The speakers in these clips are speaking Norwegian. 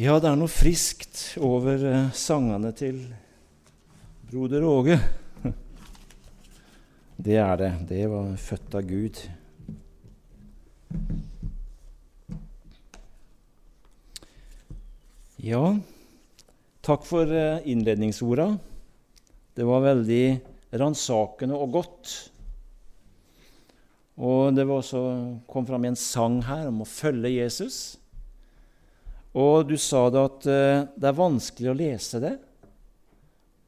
Ja, det er noe friskt over eh, sangene til broder Åge. Det er det. Det var født av Gud. Ja, takk for eh, innledningsorda. Det var veldig ransakende og godt. Og det også, kom fram en sang her om å følge Jesus. Og du sa det at eh, det er vanskelig å lese det.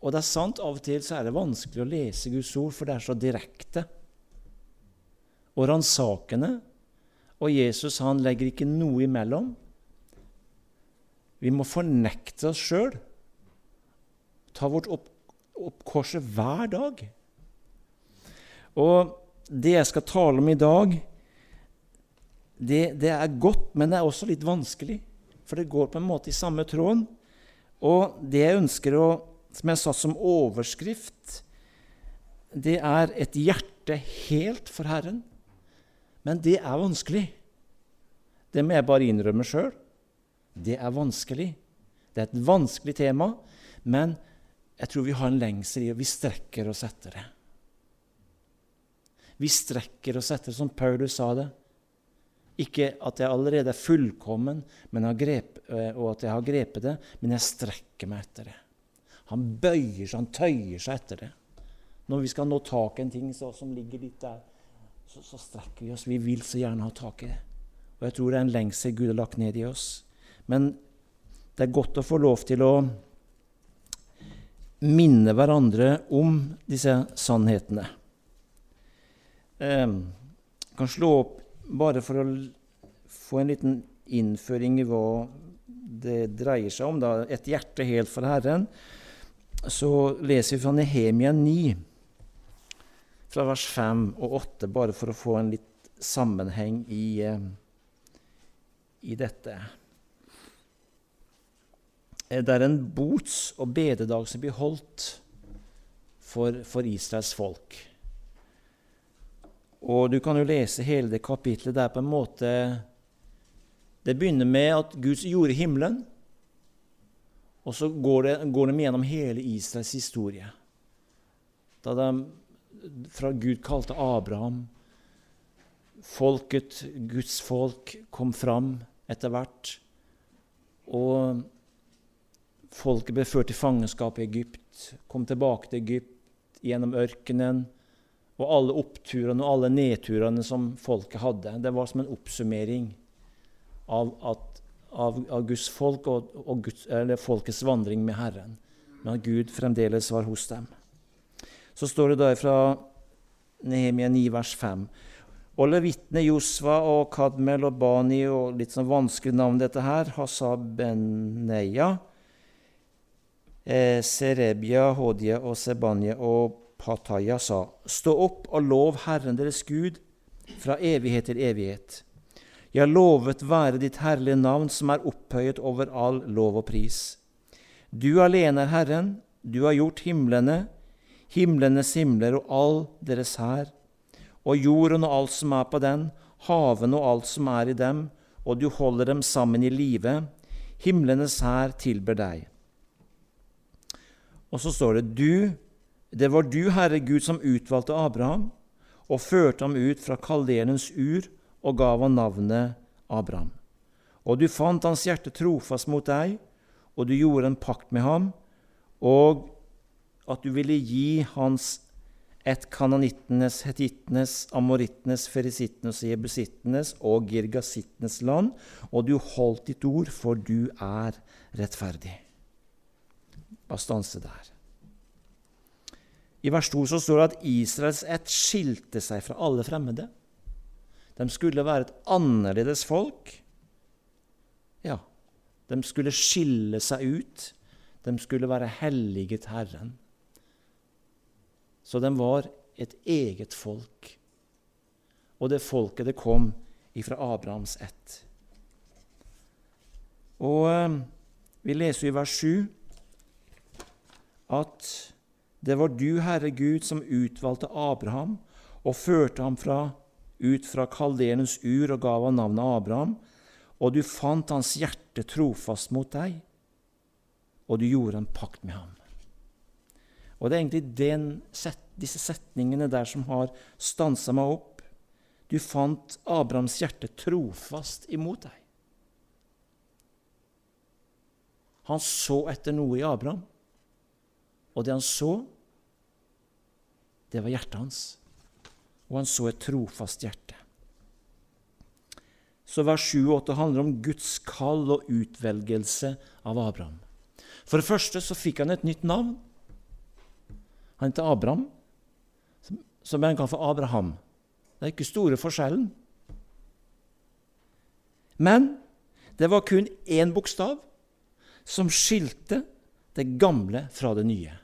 Og det er sant, av og til så er det vanskelig å lese Guds ord, for det er så direkte og ransakende. Og Jesus han legger ikke noe imellom. Vi må fornekte oss sjøl. Ta vårt opp, opp korset hver dag. Og det jeg skal tale om i dag, det, det er godt, men det er også litt vanskelig. For det går på en måte i samme tråden. Og det jeg ønsker å, som jeg sa som overskrift, det er et hjerte helt for Herren. Men det er vanskelig. Det må jeg bare innrømme sjøl. Det er vanskelig. Det er et vanskelig tema, men jeg tror vi har en lengsel i og vi strekker oss etter det. Vi strekker oss etter, som Paulus sa det. Ikke at jeg allerede er fullkommen grep, eh, og at jeg har grepet det, men jeg strekker meg etter det. Han bøyer seg, han tøyer seg etter det. Når vi skal nå tak i en ting så, som ligger litt der, så, så, strekker vi oss. Vi vil så gjerne ha tak i det. Og jeg tror det er en lengsel Gud har lagt ned i oss. Men det er godt å få lov til å minne hverandre om disse sannhetene. Eh, kan slå opp bare for å få en liten innføring i hva det dreier seg om, da, et hjerte helt for Herren, så leser vi fra Nehemia 9, fra vers 5 og 8, bare for å få en litt sammenheng i, eh, i dette. Eh, det er en bots- og bededag som blir holdt for, for Israels folk. Og du kan jo lese hele det kapitlet der på en måte Det begynner med at Gud gjorde himmelen, og så går det, går de gjennom hele Israels historie. Da de fra Gud kalte Abraham Folket, Guds folk, kom fram etter hvert. Og folket ble ført til fangenskap i Egypt, kom tilbake til Egypt gjennom ørkenen og alle oppturene og alle nedturene som folket hadde. Det var som en oppsummering av, at, av, av Guds folk og, og Guds, folkets vandring med Herren. Men at Gud fremdeles var hos dem. Så står det da fra Nehemia 9, vers 5. Og levitene Josva og Kadmel og Bani og litt sånn vanskelig navn dette her, Hasabeneya, eh, Serebia, Hodia og Sebanya og Pataya sa, Stå opp og lov Herren deres Gud fra evighet til evighet. Ja, lovet være ditt herlige navn, som er opphøyet over all lov og pris. Du alene er Herren, du har gjort himlene, himlenes himler og all deres hær, og jorden og alt som er på den, havene og alt som er i dem, og du holder dem sammen i live. Himlenes hær tilber deg. Og så står det, du det var du, Herre Gud, som utvalgte Abraham og førte ham ut fra kalderens ur og gav ham navnet Abraham. Og du fant hans hjerte trofast mot deg, og du gjorde en pakt med ham, og at du ville gi hans et kananittenes, hetittenes, amorittenes, ferisittenes, jebusittenes og girgasittenes land, og du holdt ditt ord, for du er rettferdig. Bare stanse der. I vers 2 så står det at Israels ett skilte seg fra alle fremmede. De skulle være et annerledes folk. Ja, de skulle skille seg ut. De skulle være helliget Herren. Så de var et eget folk. Og det folket det kom ifra Abrahams ett. Og eh, vi leser i vers 7 at det var du, Herre Gud, som utvalgte Abraham og førte ham fra, ut fra kalderens ur og gav ham navnet Abraham, og du fant hans hjerte trofast mot deg, og du gjorde en pakt med ham. Og det er egentlig den, disse setningene der som har stansa meg opp. Du fant Abrahams hjerte trofast imot deg. Han så etter noe i Abraham, og det han så, det var hjertet hans. Og han så et trofast hjerte. Så vers 7 og 8 handler om Guds kall og utvelgelse av Abraham. For det første så fikk han et nytt navn. Han heter Abraham, som han kan få Abraham. Det er ikke store forskjellen. Men det var kun én bokstav som skilte det gamle fra det nye.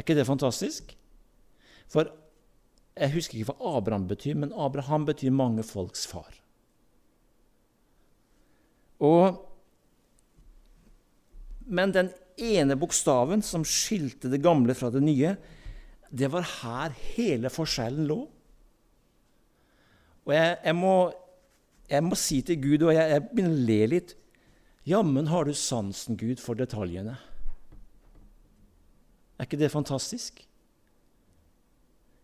Er ikke det fantastisk? For jeg husker ikke hva Abraham betyr, men Abraham betyr mange folks far. Og, men den ene bokstaven som skilte det gamle fra det nye, det var her hele forskjellen lå. Og jeg, jeg, må, jeg må, si til Gud, og jeg, jeg begynner å le litt Jammen har du sansen, Gud, for detaljene. Er ikke det fantastisk?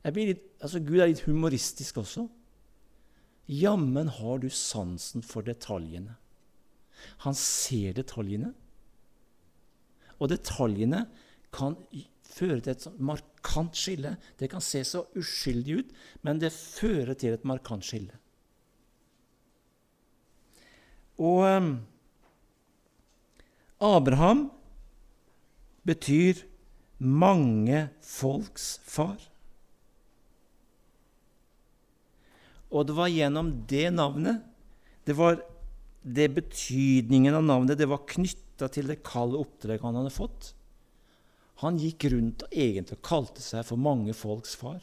Litt, altså Gud er litt humoristisk også. Jammen har du sansen for detaljene. Han ser detaljene. Og detaljene kan føre til et markant skille. Det kan se så uskyldig ut, men det fører til et markant skille. Og um, Abraham betyr mange folks far. Og det var gjennom det navnet det var det betydningen av navnet det var knytta til det kalde oppdraget han hadde fått. Han gikk rundt og egentlig kalte seg for mange folks far.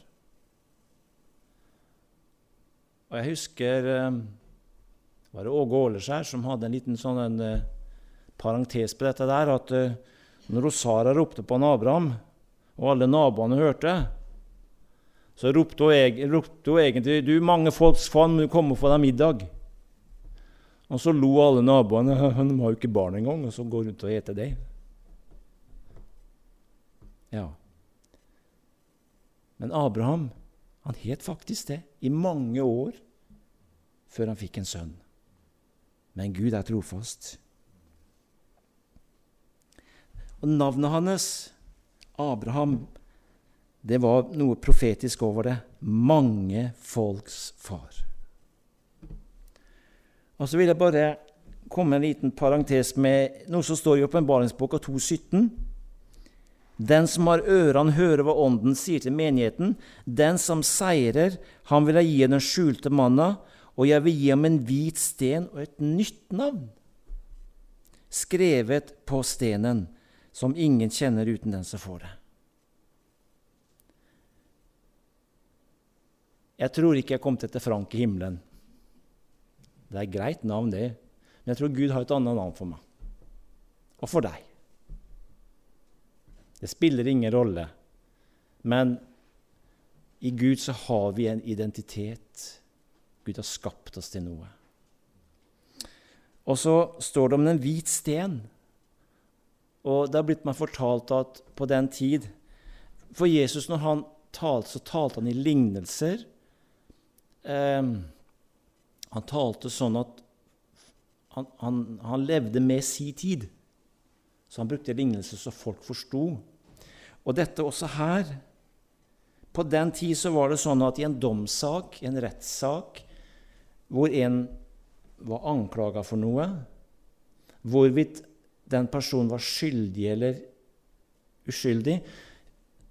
Og Jeg husker eh, var det Åge Åleskjær som hadde en liten sånn en, uh, parentes på dette der, at uh, når Sara ropte på han Abraham, og alle naboene hørte, så ropte hun, ropte hun egentlig 'Du mange folks faen, må komme og få deg middag'. Og så lo alle naboene. 'De har jo ikke barn engang, og så går rundt og eter det. Ja. Men Abraham han het faktisk det i mange år før han fikk en sønn. Men Gud er trofast. Og navnet hans, Abraham, det var noe profetisk over det. Mange folks far. Og så vil jeg bare komme en liten parentes med noe som står i åpenbaringsboka 2.17. Den som har ørene, hører hva Ånden sier til menigheten. Den som seirer, han vil jeg gi den skjulte manna, og jeg vil gi ham en hvit sten og et nytt navn, skrevet på stenen, som ingen kjenner uten den som får det. Jeg tror ikke jeg kom til etter Frank i himmelen. Det er et greit navn, det. Men jeg tror Gud har et annet navn for meg. Og for deg. Det spiller ingen rolle. Men i Gud så har vi en identitet. Gud har skapt oss til noe. Og så står det om en hvit sten. Og det har blitt meg fortalt at på den tid For Jesus, når han talte, så talte han i lignelser. Eh, han talte sånn at han, han, han levde med si tid. Så han brukte lignelser så folk forsto. Og dette også her På den tid så var det sånn at i en domssak, en rettssak, hvor en var anklaga for noe, hvorvidt den personen var skyldig eller uskyldig,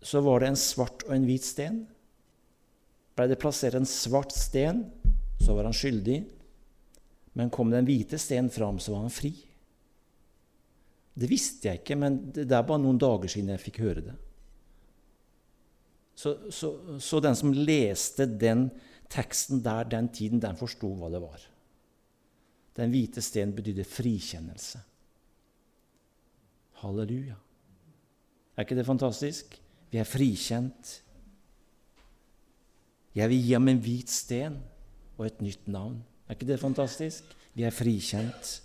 så var det en svart og en hvit sten. Blei det plassert en svart sten så var han skyldig. Men kom den hvite sten fram, så var han fri. Det visste jeg ikke, men det er bare noen dager siden jeg fikk høre det. Så, så, så den som leste den teksten der den tiden, den forsto hva det var. Den hvite sten betydde frikjennelse. Halleluja. Er ikke det fantastisk? Vi er frikjent. Jeg vil gi ham en hvit sten og et nytt navn. Er ikke det fantastisk? Vi er frikjent.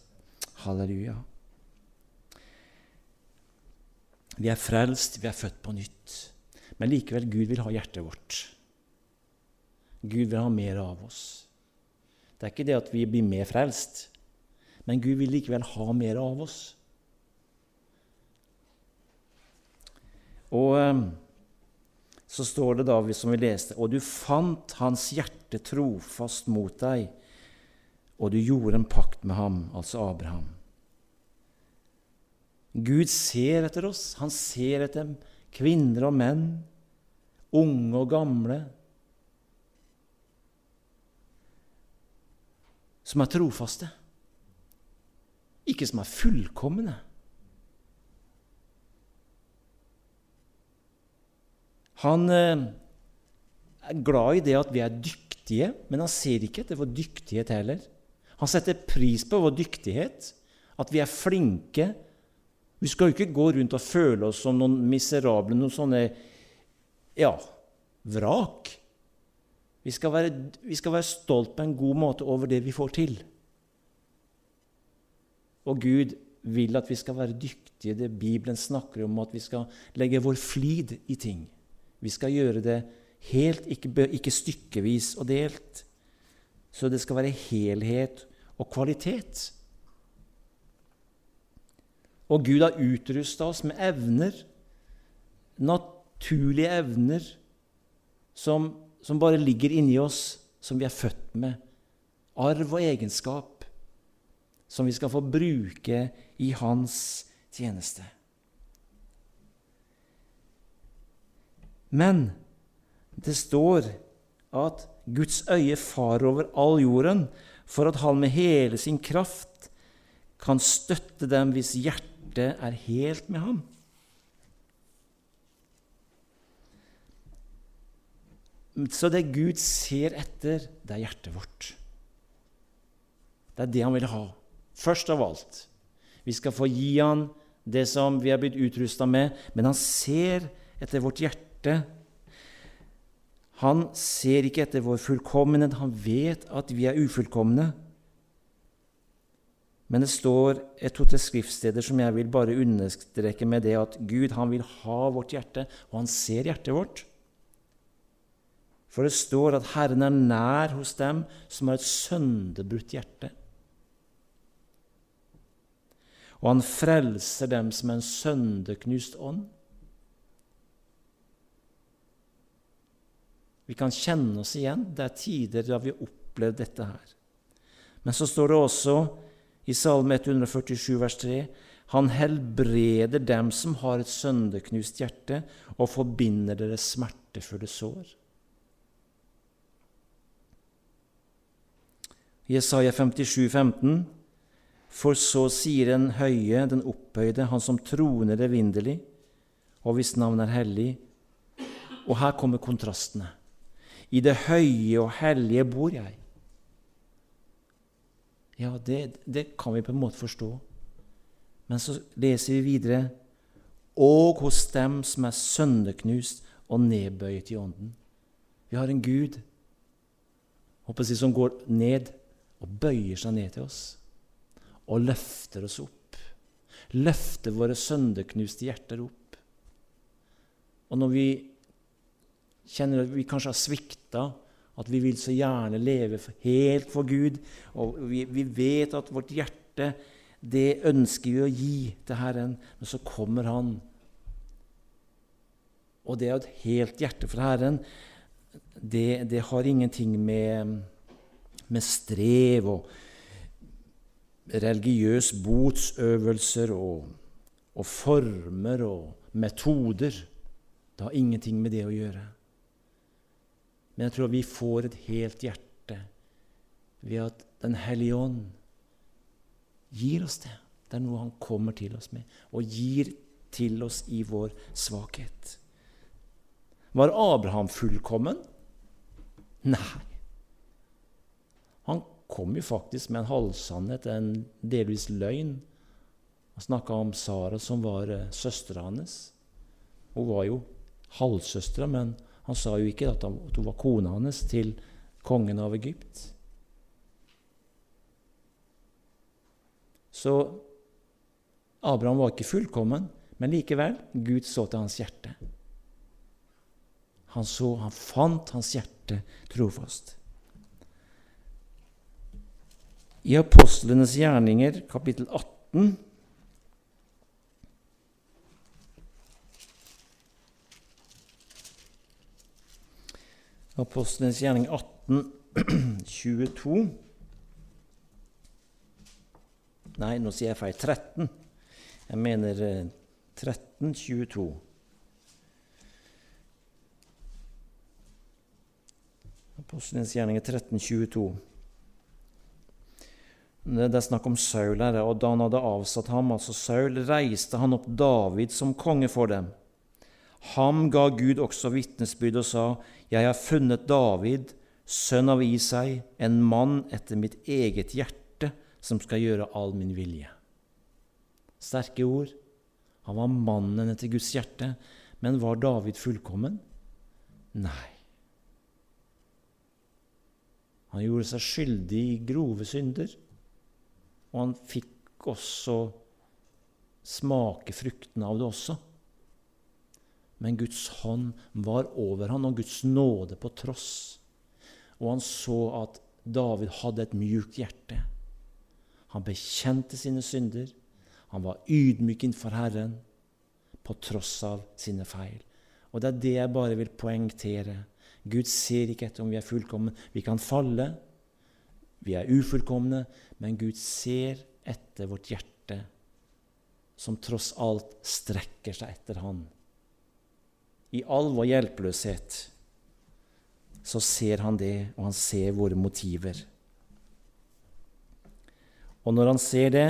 Halleluja. Vi er frelst, vi er født på nytt. Men likevel, Gud vil ha hjertet vårt. Gud vil ha mer av oss. Det er ikke det at vi blir mer frelst, men Gud vil likevel ha mer av oss. Og ehm, så står det da, som vi leste, og du fant hans hjerte trofast mot deg, og du gjorde en pakt med ham, altså Abraham. Gud ser etter oss. Han ser etter kvinner og menn, unge og gamle, som er trofaste, ikke som er fullkomne. Han eh, er glad i det at vi er dyktige, men han ser ikke etter vår dyktighet heller. Han setter pris på vår dyktighet, at vi er flinke. Vi skal jo ikke gå rundt og føle oss som noen miserable, noen sånne ja, vrak. Vi skal, være, vi skal være stolt på en god måte over det vi får til. Og Gud vil at vi skal være dyktige. Det Bibelen snakker om at vi skal legge vår flid i ting. Vi skal gjøre det helt, ikke, stykkevis og delt. Så det skal være helhet og kvalitet. Og Gud har utrusta oss med evner, naturlige evner, som, som bare ligger inni oss, som vi er født med. Arv og egenskap som vi skal få bruke i Hans tjeneste. Men det står at Guds øye farer over all jorden for at han med hele sin kraft kan støtte dem hvis hjertet er helt med ham. Så det Gud ser etter, det er hjertet vårt. Det er det han vil ha. Først av alt. Vi skal få gi han det som vi er blitt utrusta med, men han ser etter vårt hjerte hjerte. Han ser ikke etter vår fullkommenhet, han vet at vi er ufullkomne. Men det står et to-tre skriftsteder som jeg vil bare understreke med det at Gud han vil ha vårt hjerte, og han ser hjertet vårt. For det står at Herren er nær hos dem som har et sønderbrutt hjerte. Og han frelser dem som en sønderknust ånd. Vi kan kjenne oss igjen. Det er tider da vi har opplevd dette her. Men så står det også i Salme 147, vers 3.: Han helbreder dem som har et sønderknust hjerte, og forbinder deres smertefulle sår. Jesaja 57, 15. For så sier den høye, den opphøyde, han som troner evinnelig, og hvis navn er hellig. Og her kommer kontrastene. I det høye og hellige bor jeg. Ja, det, det, kan vi på en måte forstå. Men så leser vi videre og hos dem som er sønderknust og nedbøyet i ånden. Vi har en Gud jeg, som går ned og bøyer seg ned til oss og løfter oss opp. Løfter våre sønderknuste hjerter opp. Og når vi kjenner at vi kanskje har svikta, at vi vil så gjerne leve helt for Gud. Og vi, vi, vet at vårt hjerte, det ønsker vi å gi til Herren, men så kommer Han. Og det er et helt hjerte for Herren. Det, det har ingenting med, med strev og religiøs botsøvelser og, og former og metoder. Det har ingenting med det å gjøre. Men jeg tror vi får et helt hjerte ved at Den hellige ånd gir oss det. Det er noe han kommer til oss med, og gir til oss i vår svakhet. Var Abraham fullkommen? Nei. Han kom jo faktisk med en halvsannhet, en delvis løgn. Han snakka om Sara, som var uh, søstera hans. Hun var jo halvsøstera, men han sa jo ikke at, han, hun var kona hans til kongen av Egypt. Så Abraham var ikke fullkommen, men likevel Gud så til hans hjerte. Han så, han fant hans hjerte trofast. I Apostlenes gjerninger, kapittel 18 Apostlenes gjerning 18, 22 Nei, nå sier jeg feil. 13. Jeg mener 13, 22. Apostlenes gjerninger 13, 22. Det er snakk om Saul her, og da han hadde avsatt ham, altså Saul, reiste han opp David som konge for dem. Ham ga Gud også vitnesbyrd og sa, Jeg har funnet David, sønn av Isai, en mann etter mitt eget hjerte, som skal gjøre all min vilje. Sterke ord. Han var mannen etter Guds hjerte. Men var David fullkommen? Nei. Han gjorde seg skyldig i grove synder, og han fikk også smake fruktene av det også. Men Guds hånd var over han, og Guds nåde på tross. Og han så at David hadde et mjukt hjerte. Han bekjente sine synder. Han var ydmyk innenfor Herren på tross av sine feil. Og det er det jeg bare vil poengtere. Gud ser ikke etter om vi er fullkomne. Vi kan falle, vi er ufullkomne, men Gud ser etter vårt hjerte, som tross alt strekker seg etter Han. I all vår hjelpeløshet så ser Han det, og Han ser våre motiver. Og når Han ser det,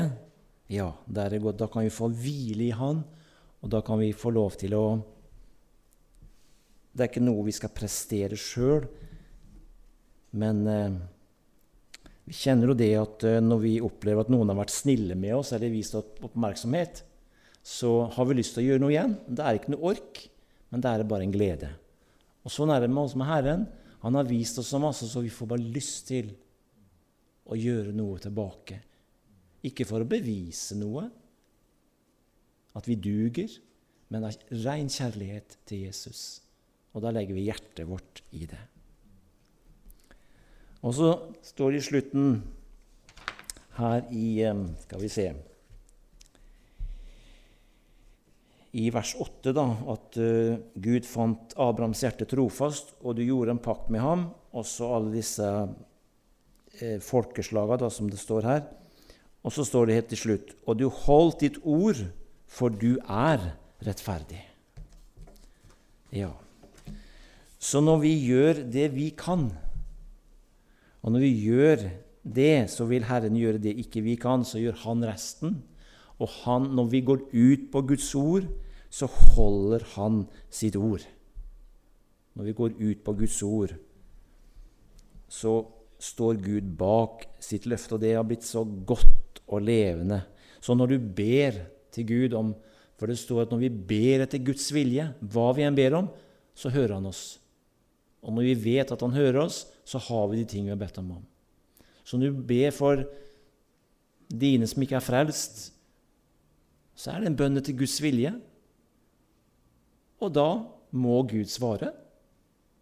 ja, da kan vi få hvile i Han, og da kan vi få lov til å Det er ikke noe vi skal prestere sjøl, men eh, vi kjenner jo det at eh, når vi opplever at noen har vært snille med oss eller vist oppmerksomhet, så har vi lyst til å gjøre noe igjen. Det er ikke noe ork, men det er bare en glede. Og Sånn er det med oss med Herren. Han har vist oss så masse, så vi får bare lyst til å gjøre noe tilbake. Ikke for å bevise noe, at vi duger, men av ren kjærlighet til Jesus. Og da legger vi hjertet vårt i det. Og så står det i slutten her i Skal vi se I vers 8 da, at uh, Gud fant Abrahams hjerte trofast, og du gjorde en pakt med ham. Også alle disse uh, folkeslagene da, som det står her. Og så står det helt til slutt Og du holdt ditt ord, for du er rettferdig. Ja. Så når vi gjør det vi kan, og når vi gjør det, så vil Herren gjøre det ikke vi kan, så gjør Han resten. Og han, når vi går ut på Guds ord, så holder Han sitt ord. Når vi går ut på Guds ord, så står Gud bak sitt løfte, og det har blitt så godt og levende. Så når du ber til Gud om For det står at når vi ber etter Guds vilje, hva vi enn ber om, så hører Han oss. Og når vi vet at Han hører oss, så har vi de ting vi har bedt om. Så når du ber for dine som ikke er frelst, så er det en bønn til Guds vilje. Og da må Gud svare,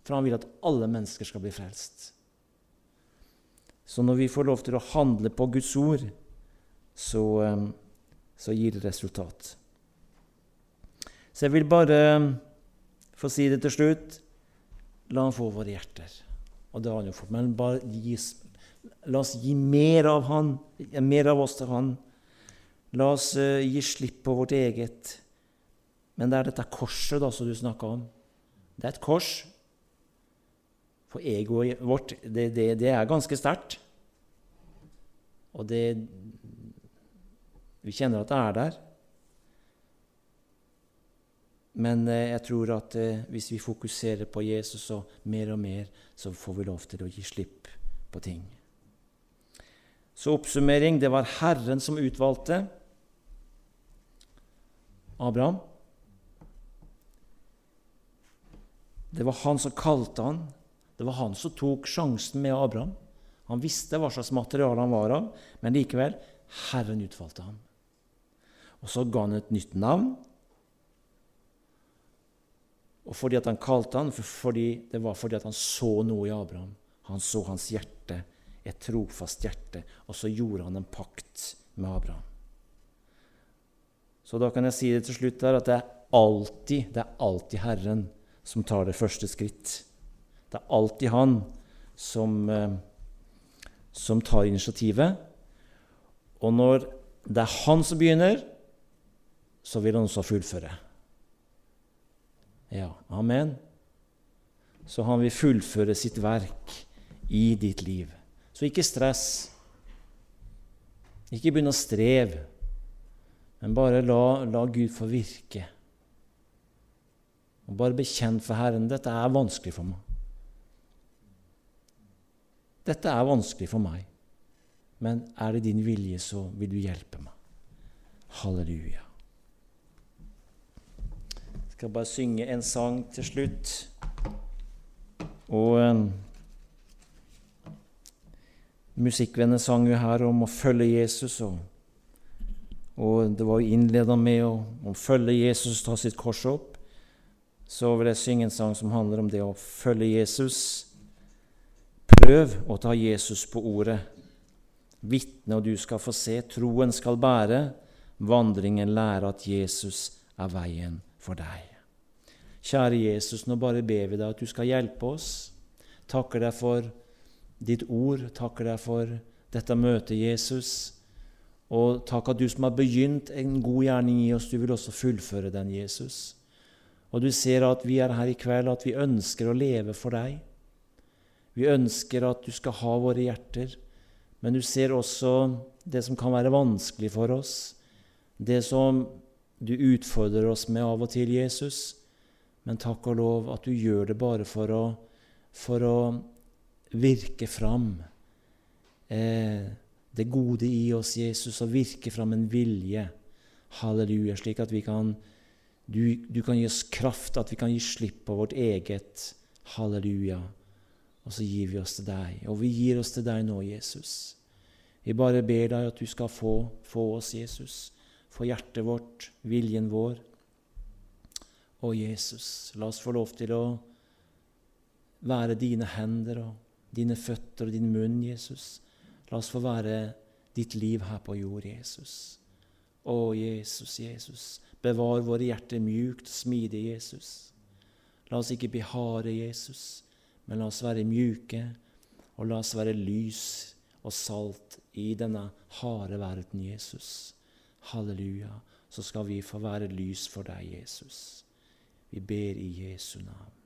for han vil at alle mennesker skal bli frelst. Så når vi får lov til å handle på Guds ord, så, eh, så gir det resultat. Så jeg vil bare eh, få si det til slutt. La han få våre hjerter. Og det har han jo fått. Men bare gis, la oss gi mer av han, mer av oss til han. La oss uh, gi slipp på vårt eget. Men det er dette korset da, som du snakka om. Det er et kors. For egoet vårt, det, det, det er ganske sterkt. Og det Vi kjenner at det er der. Men eh, jeg tror at eh, hvis vi fokuserer på Jesus og mer og mer, så får vi lov til å gi slipp på ting. Så oppsummering det var Herren som utvalgte Abraham. Det var han som kalte han. Det var han som tok sjansen med Abraham. Han visste hva slags materiale han var av, men likevel Herren utvalgte ham. Og så ga han et nytt navn. Og fordi han kalte han, fordi, Det var fordi han så noe i Abraham. Han så hans hjerte, et trofast hjerte, og så gjorde han en pakt med Abraham. Så da kan jeg si det til slutt der at det er alltid, det er alltid Herren som tar det første skritt. Det er alltid Han som, eh, som tar initiativet. Og når det er Han som begynner, så vil Han også fullføre. Ja, amen. Så han vil fullføre sitt verk i ditt liv. Så ikke stress. Ikke begynn å streve, men bare la, la, Gud få virke. Og Bare bekjenn for Herren dette er vanskelig for meg. Dette er vanskelig for meg, men er det din vilje, så vil du hjelpe meg. Halleluja. Jeg skal bare synge en sang til slutt. Og Musikkvennene sang jo her om å følge Jesus, og, og det var jo innleda med å, å, følge Jesus og ta sitt kors opp. Så vil jeg synge en sang som handler om det å følge Jesus. Prøv å ta Jesus på ordet. Vitne, og du skal få se. Troen skal bære. Vandringen lære at Jesus er veien for deg. Kjære Jesus, nå bare ber vi deg at du skal hjelpe oss. Takker deg for ditt ord. Takker deg for dette møtet, Jesus. Og takk at du som har begynt en god gjerning i oss, du vil også fullføre den, Jesus. Og du ser at vi er her i kveld, at vi ønsker å leve for deg. Vi ønsker at du skal ha våre hjerter, men du ser også det som kan være vanskelig for oss, det som du utfordrer oss med av og til, Jesus. Men takk og lov at du gjør det bare for å, for å virke fram eh, det gode i oss, Jesus, og virke fram en vilje. Halleluja, slik at vi kan du, du, kan gi oss kraft, at vi kan gi slipp på vårt eget. Halleluja. Og så gir vi oss til deg. Og vi gir oss til deg nå, Jesus. Vi bare ber deg at du skal få, få oss, Jesus. Få hjertet vårt, viljen vår. Å, Jesus, la oss få lov til å være dine hender og dine føtter og din munn, Jesus. La oss få være ditt liv her på jord, Jesus. Å, Jesus, Jesus. Bevar våre hjerter mjukt og smidig, Jesus. La oss ikke bli harde, Jesus, men la oss være mjuke, og la oss være lys og salt i denne harde verden, Jesus. Halleluja. Så skal vi få være lys for deg, Jesus. Vi ber i Jesu navn.